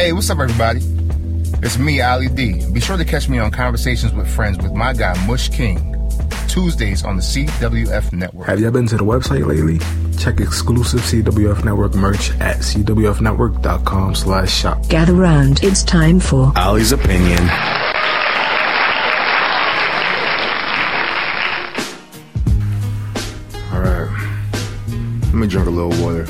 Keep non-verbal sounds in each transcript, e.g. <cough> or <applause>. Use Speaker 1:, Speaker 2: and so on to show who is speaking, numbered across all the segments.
Speaker 1: Hey, what's up, everybody? It's me, Ali D. Be sure to catch me on Conversations with Friends with my guy, Mush King, Tuesdays on the CWF Network.
Speaker 2: Have you been to the website lately? Check exclusive CWF Network merch at cwfnetwork.com slash shop.
Speaker 3: Gather round. It's time for
Speaker 2: Ali's opinion.
Speaker 1: All right. Let me drink a little water.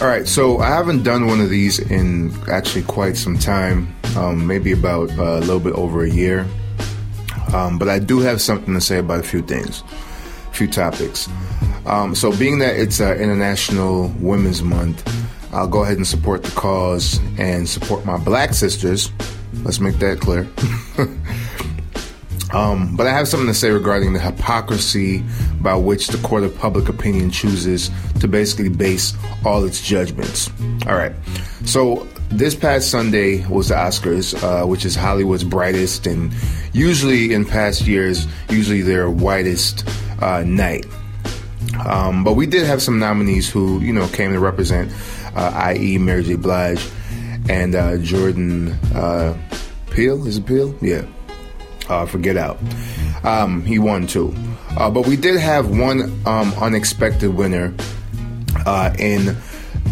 Speaker 1: All right, so I haven't done one of these in actually quite some time, um, maybe about uh, a little bit over a year. Um, but I do have something to say about a few things, a few topics. Um, so, being that it's uh, International Women's Month, I'll go ahead and support the cause and support my black sisters. Let's make that clear. <laughs> Um, but I have something to say regarding the hypocrisy by which the court of public opinion chooses to basically base all its judgments. All right. So this past Sunday was the Oscars, uh, which is Hollywood's brightest and usually in past years, usually their whitest uh, night. Um, but we did have some nominees who, you know, came to represent, uh, i.e., Mary J. Blige and uh, Jordan uh, Peele. Is it Peele? Yeah uh, for Get Out. Um, he won too. Uh, but we did have one um, unexpected winner uh, in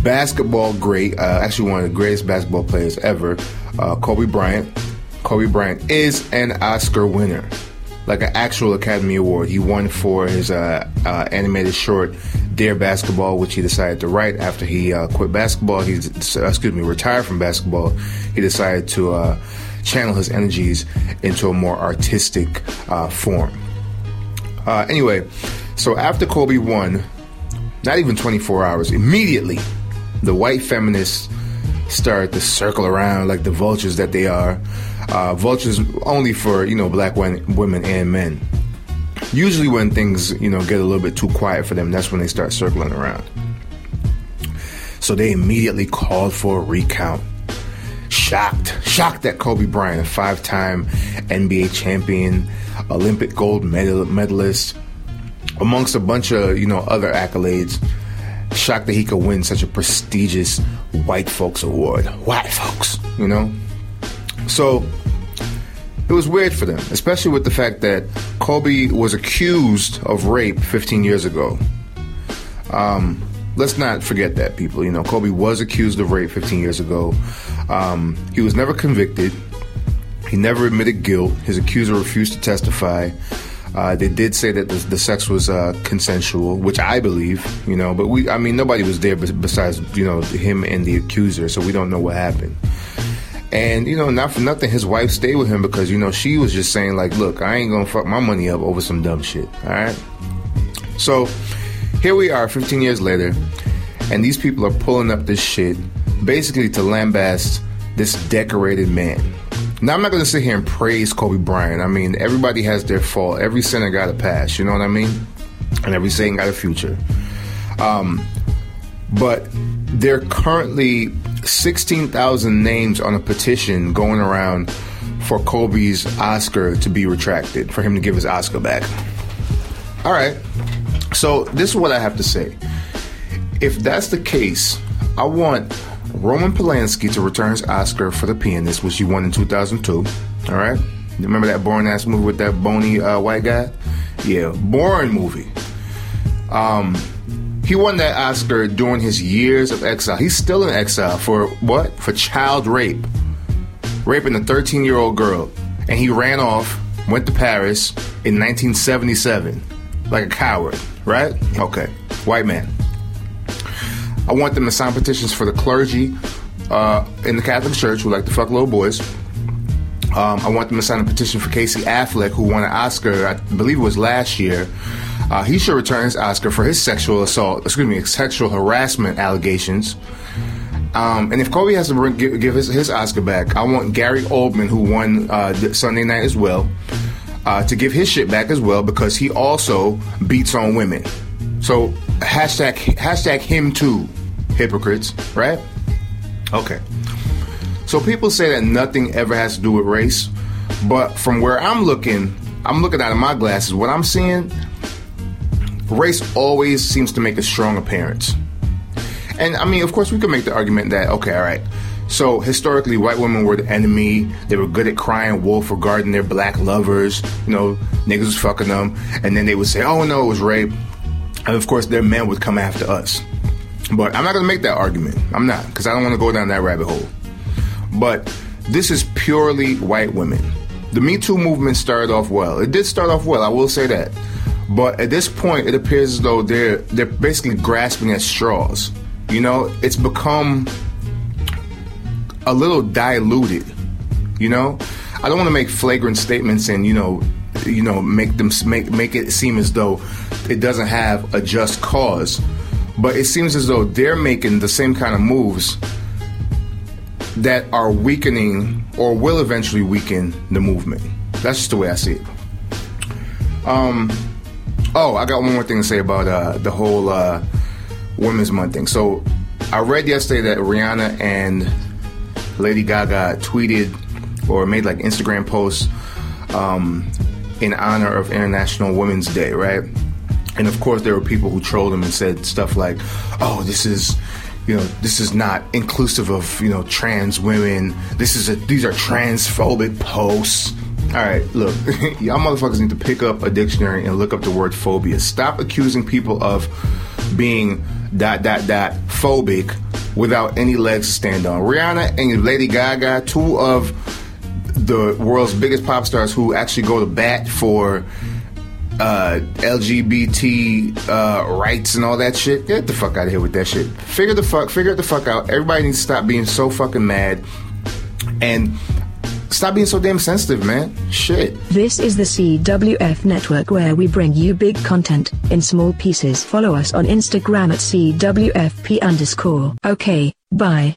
Speaker 1: basketball great, uh, actually one of the greatest basketball players ever, uh, Kobe Bryant. Kobe Bryant is an Oscar winner, like an actual Academy Award. He won for his uh, animated short Dear Basketball, which he decided to write after he quit basketball. He, excuse me, retired from basketball. He decided to channel his energies into a more artistic uh, form. Uh, anyway, so after Kobe won, not even 24 hours, immediately the white feminists started to circle around like the vultures that they are. Uh, vultures only for you know black women and men. Usually, when things you know get a little bit too quiet for them, that's when they start circling around. So they immediately called for a recount shocked, shocked that Kobe Bryant, a five time NBA champion, Olympic gold medal- medalist, amongst a bunch of, you know, other accolades, shocked that he could win such a prestigious white folks award. White folks, you know? So it was weird for them, especially with the fact that Kobe was accused of rape 15 years ago. Um, let's not forget that, people. You know, Kobe was accused of rape 15 years ago. Um, he was never convicted. He never admitted guilt. His accuser refused to testify. Uh, they did say that the, the sex was uh, consensual, which I believe, you know, but we, I mean, nobody was there besides, you know, him and the accuser, so we don't know what happened. And, you know, not for nothing, his wife stayed with him because, you know, she was just saying, like, look, I ain't gonna fuck my money up over some dumb shit, alright? So, here we are 15 years later, and these people are pulling up this shit basically to lambast this decorated man. Now, I'm not going to sit here and praise Kobe Bryant. I mean, everybody has their fault. Every sinner got a past, you know what I mean? And every Satan got a future. Um, but there are currently 16,000 names on a petition going around for Kobe's Oscar to be retracted, for him to give his Oscar back. All right. So this is what I have to say. If that's the case, I want Roman Polanski to return his Oscar for The Pianist, which he won in 2002. All right? Remember that boring ass movie with that bony uh, white guy? Yeah, boring movie. Um, he won that Oscar during his years of exile. He's still in exile for what? For child rape. Raping a 13 year old girl. And he ran off, went to Paris in 1977 like a coward, right? Okay, white man. I want them to sign petitions for the clergy uh, in the Catholic Church who like to fuck little boys. Um, I want them to sign a petition for Casey Affleck, who won an Oscar, I believe it was last year. Uh, he should return his Oscar for his sexual assault, excuse me, sexual harassment allegations. Um, and if Kobe has to bring, give, give his, his, Oscar back, I want Gary Oldman, who won uh, Sunday night as well, uh, to give his shit back as well because he also beats on women. So hashtag hashtag him too, hypocrites, right? Okay. So people say that nothing ever has to do with race, but from where I'm looking, I'm looking out of my glasses. What I'm seeing, race always seems to make a strong appearance. And I mean, of course, we could make the argument that, okay, all right, so historically, white women were the enemy. They were good at crying wolf regarding their black lovers. You know, niggas was fucking them. And then they would say, oh no, it was rape. And of course, their men would come after us. But I'm not going to make that argument. I'm not, because I don't want to go down that rabbit hole. But this is purely white women. The Me Too movement started off well. It did start off well, I will say that. But at this point, it appears as though they're they're basically grasping at straws. You know, it's become a little diluted. You know, I don't want to make flagrant statements and you know, you know, make them make make it seem as though it doesn't have a just cause. But it seems as though they're making the same kind of moves that are weakening or will eventually weaken the movement. That's just the way I see it. Um, oh, I got one more thing to say about uh, the whole uh, Women's Month thing. So I read yesterday that Rihanna and Lady Gaga tweeted or made like Instagram posts um, in honor of International Women's Day, right? And of course, there were people who trolled him and said stuff like, "Oh, this is." You know, this is not inclusive of you know trans women. This is a these are transphobic posts. All right, look, <laughs> y'all motherfuckers need to pick up a dictionary and look up the word phobia. Stop accusing people of being dot dot dot phobic without any legs to stand on. Rihanna and Lady Gaga, two of the world's biggest pop stars who actually go to bat for uh, LGBT uh, rights and all that shit. Get the fuck out of here with that shit. Figure the fuck, figure the fuck out. Everybody needs to stop being so fucking mad and stop being so damn sensitive, man. Shit.
Speaker 3: This is the CWF network where we bring you big content in small pieces. Follow us on Instagram at CWFP underscore. Okay, bye.